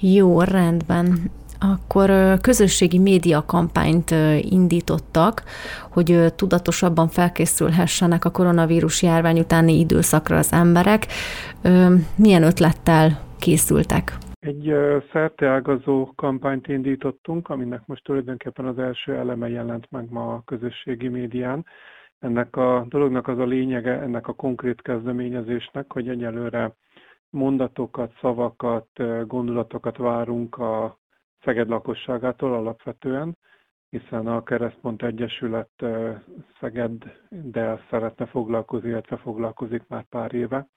Jó, rendben. Akkor közösségi média kampányt indítottak, hogy tudatosabban felkészülhessenek a koronavírus járvány utáni időszakra az emberek. Milyen ötlettel készültek? Egy szerteágazó kampányt indítottunk, aminek most tulajdonképpen az első eleme jelent meg ma a közösségi médián. Ennek a dolognak az a lényege, ennek a konkrét kezdeményezésnek, hogy egyelőre mondatokat, szavakat, gondolatokat várunk a Szeged lakosságától alapvetően, hiszen a Keresztpont Egyesület Szegeddel szeretne foglalkozni, illetve foglalkozik már pár éve.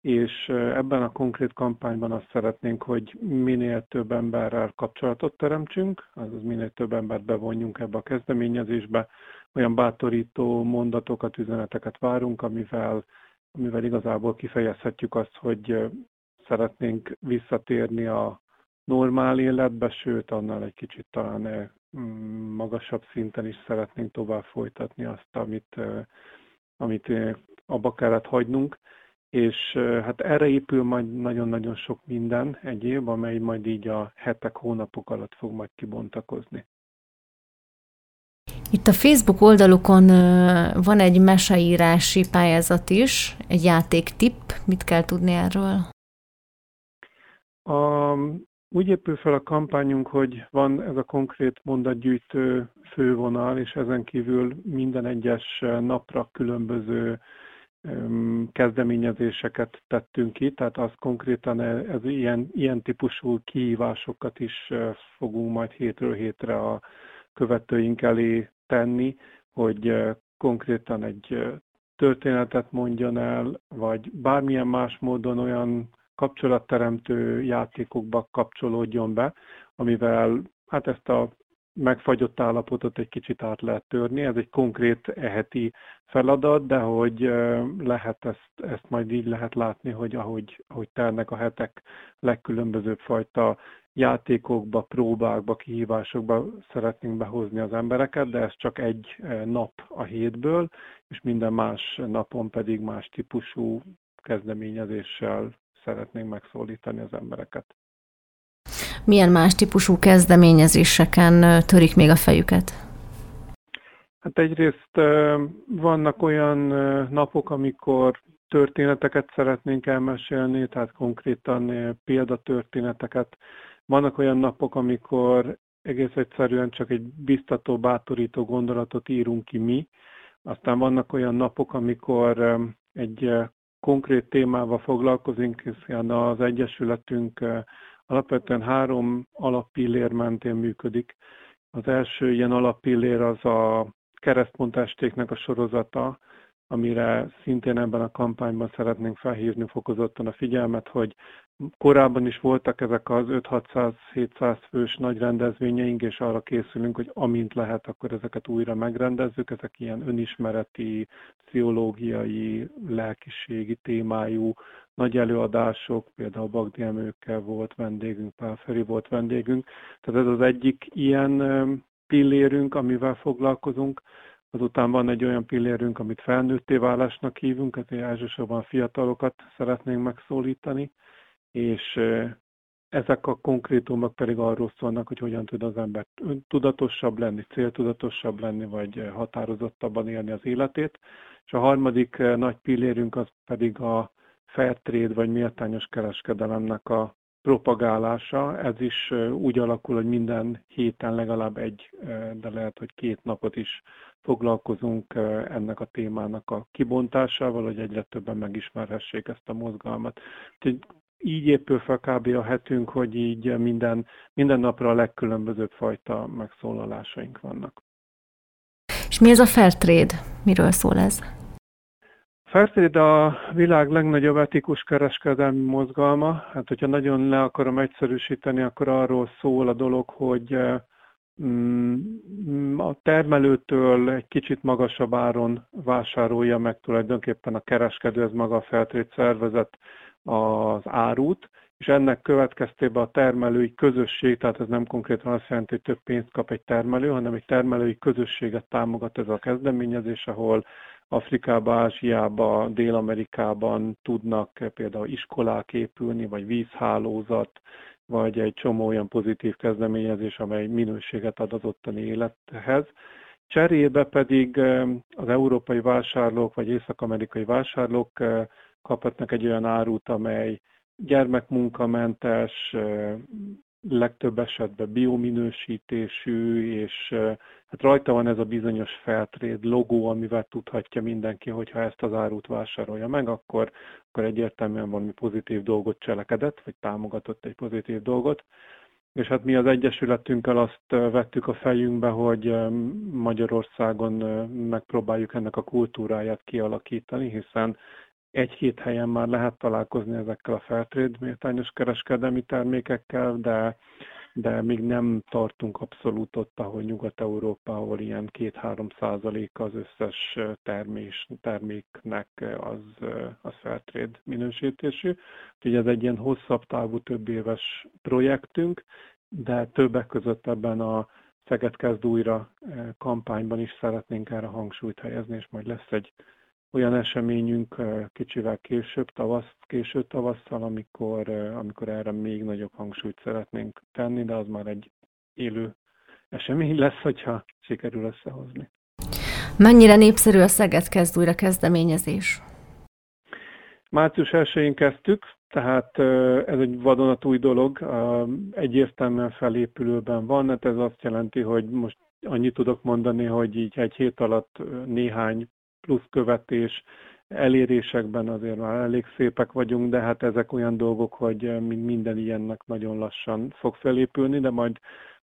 És ebben a konkrét kampányban azt szeretnénk, hogy minél több emberrel kapcsolatot teremtsünk, azaz minél több embert bevonjunk ebbe a kezdeményezésbe, olyan bátorító mondatokat, üzeneteket várunk, amivel, amivel igazából kifejezhetjük azt, hogy szeretnénk visszatérni a normál életbe, sőt, annál egy kicsit talán magasabb szinten is szeretnénk tovább folytatni azt, amit, amit abba kellett hagynunk és hát erre épül majd nagyon-nagyon sok minden egyéb, amely majd így a hetek, hónapok alatt fog majd kibontakozni. Itt a Facebook oldalukon van egy meseírási pályázat is, egy játéktipp. Mit kell tudni erről? A, úgy épül fel a kampányunk, hogy van ez a konkrét mondatgyűjtő fővonal, és ezen kívül minden egyes napra különböző kezdeményezéseket tettünk ki, tehát az konkrétan e, ez ilyen, ilyen típusú kihívásokat is fogunk majd hétről hétre a követőink elé tenni, hogy konkrétan egy történetet mondjon el, vagy bármilyen más módon olyan kapcsolatteremtő játékokba kapcsolódjon be, amivel hát ezt a megfagyott állapotot egy kicsit át lehet törni. Ez egy konkrét eheti feladat, de hogy lehet ezt, ezt majd így lehet látni, hogy ahogy, ahogy telnek a hetek legkülönbözőbb fajta játékokba, próbákba, kihívásokba szeretnénk behozni az embereket, de ez csak egy nap a hétből, és minden más napon pedig más típusú kezdeményezéssel szeretnénk megszólítani az embereket milyen más típusú kezdeményezéseken törik még a fejüket? Hát egyrészt vannak olyan napok, amikor történeteket szeretnénk elmesélni, tehát konkrétan példatörténeteket. Vannak olyan napok, amikor egész egyszerűen csak egy biztató, bátorító gondolatot írunk ki mi. Aztán vannak olyan napok, amikor egy konkrét témával foglalkozunk, hiszen az Egyesületünk Alapvetően három alappillér mentén működik. Az első ilyen alappillér az a keresztpontestéknek a sorozata, amire szintén ebben a kampányban szeretnénk felhívni fokozottan a figyelmet, hogy korábban is voltak ezek az 5-600-700 fős nagy rendezvényeink, és arra készülünk, hogy amint lehet, akkor ezeket újra megrendezzük. Ezek ilyen önismereti, pszichológiai, lelkiségi témájú nagy előadások, például Bagdi Emőkkel volt vendégünk, Pál Feri volt vendégünk. Tehát ez az egyik ilyen pillérünk, amivel foglalkozunk. Azután van egy olyan pillérünk, amit felnőtté válásnak hívunk, ezért elsősorban fiatalokat szeretnénk megszólítani, és ezek a konkrétumok pedig arról szólnak, hogy hogyan tud az ember tudatosabb lenni, céltudatosabb lenni, vagy határozottabban élni az életét. És a harmadik nagy pillérünk az pedig a fair trade vagy méltányos kereskedelemnek a propagálása. Ez is úgy alakul, hogy minden héten legalább egy, de lehet, hogy két napot is foglalkozunk ennek a témának a kibontásával, hogy egyre többen megismerhessék ezt a mozgalmat. Úgyhogy így épül fel kb. a hetünk, hogy így minden, minden napra a legkülönbözőbb fajta megszólalásaink vannak. És mi ez a fair trade? Miről szól ez? Fairtrade a világ legnagyobb etikus kereskedelmi mozgalma. Hát, hogyha nagyon le akarom egyszerűsíteni, akkor arról szól a dolog, hogy mm, a termelőtől egy kicsit magasabb áron vásárolja meg tulajdonképpen a kereskedő, ez maga a Fairtrade szervezet az árut, és ennek következtében a termelői közösség, tehát ez nem konkrétan azt jelenti, hogy több pénzt kap egy termelő, hanem egy termelői közösséget támogat ez a kezdeményezés, ahol Afrikába, Ázsiába, Dél-Amerikában tudnak például iskolák épülni, vagy vízhálózat, vagy egy csomó olyan pozitív kezdeményezés, amely minőséget ad az ottani élethez. Cserébe pedig az európai vásárlók, vagy észak-amerikai vásárlók kaphatnak egy olyan árut, amely gyermekmunkamentes, legtöbb esetben biominősítésű, és hát rajta van ez a bizonyos Fairtrade logó, amivel tudhatja mindenki, hogy ha ezt az árut vásárolja meg, akkor, akkor egyértelműen valami pozitív dolgot cselekedett, vagy támogatott egy pozitív dolgot. És hát mi az Egyesületünkkel azt vettük a fejünkbe, hogy Magyarországon megpróbáljuk ennek a kultúráját kialakítani, hiszen egy-két helyen már lehet találkozni ezekkel a Fairtrade méltányos kereskedelmi termékekkel, de, de még nem tartunk abszolút ott, ahol Nyugat-Európa, ahol ilyen 2-3 százalék az összes termés, terméknek az, az Fairtrade minősítésű. Úgyhogy ez egy ilyen hosszabb távú, több éves projektünk, de többek között ebben a Szeged kezd újra kampányban is szeretnénk erre hangsúlyt helyezni, és majd lesz egy olyan eseményünk kicsivel később, tavasz, késő tavasszal, amikor, amikor erre még nagyobb hangsúlyt szeretnénk tenni, de az már egy élő esemény lesz, hogyha sikerül összehozni. Mennyire népszerű a Szeged kezd újra kezdeményezés? Március 1-én kezdtük, tehát ez egy vadonatúj dolog, egyértelműen felépülőben van, hát ez azt jelenti, hogy most annyit tudok mondani, hogy így egy hét alatt néhány plusz követés, elérésekben azért már elég szépek vagyunk, de hát ezek olyan dolgok, hogy minden ilyennek nagyon lassan fog felépülni, de majd,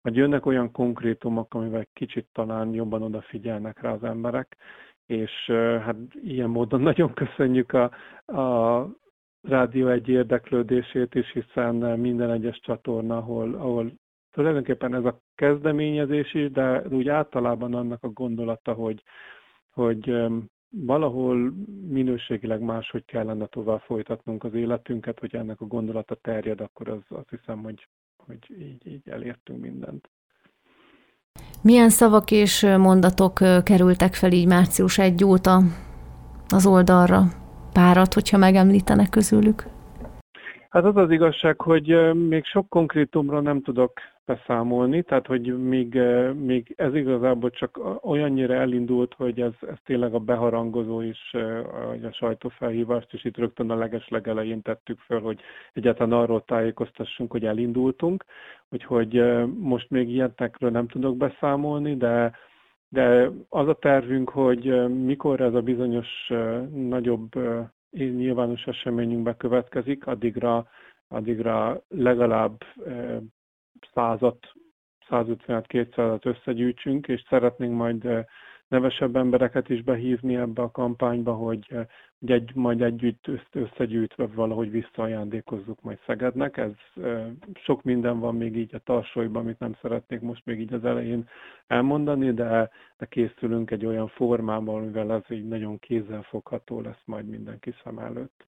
majd jönnek olyan konkrétumok, amivel kicsit talán jobban odafigyelnek rá az emberek, és hát ilyen módon nagyon köszönjük a, a rádió egy érdeklődését is, hiszen minden egyes csatorna, ahol, ahol tulajdonképpen ez a kezdeményezés is, de úgy általában annak a gondolata, hogy, hogy valahol minőségileg máshogy kellene tovább folytatnunk az életünket, hogy ennek a gondolata terjed, akkor az, azt hiszem, hogy, hogy így, így elértünk mindent. Milyen szavak és mondatok kerültek fel így március 1 óta az oldalra? Párat, hogyha megemlítenek közülük? Hát az az igazság, hogy még sok konkrétumra nem tudok beszámolni, tehát hogy még, még ez igazából csak olyannyira elindult, hogy ez, ez tényleg a beharangozó is, a sajtófelhívást is itt rögtön a leges legelején tettük föl, hogy egyáltalán arról tájékoztassunk, hogy elindultunk, úgyhogy most még ilyenekről nem tudok beszámolni, de de az a tervünk, hogy mikor ez a bizonyos nagyobb nyilvános eseményünk bekövetkezik, addigra, addigra legalább százat, 150-200-at összegyűjtsünk, és szeretnénk majd nevesebb embereket is behívni ebbe a kampányba, hogy, hogy egy, majd együtt összegyűjtve valahogy visszaajándékozzuk majd Szegednek. Ez sok minden van még így a tarsolyban, amit nem szeretnék most még így az elején elmondani, de, de készülünk egy olyan formában, amivel ez így nagyon kézzelfogható lesz majd mindenki szem előtt.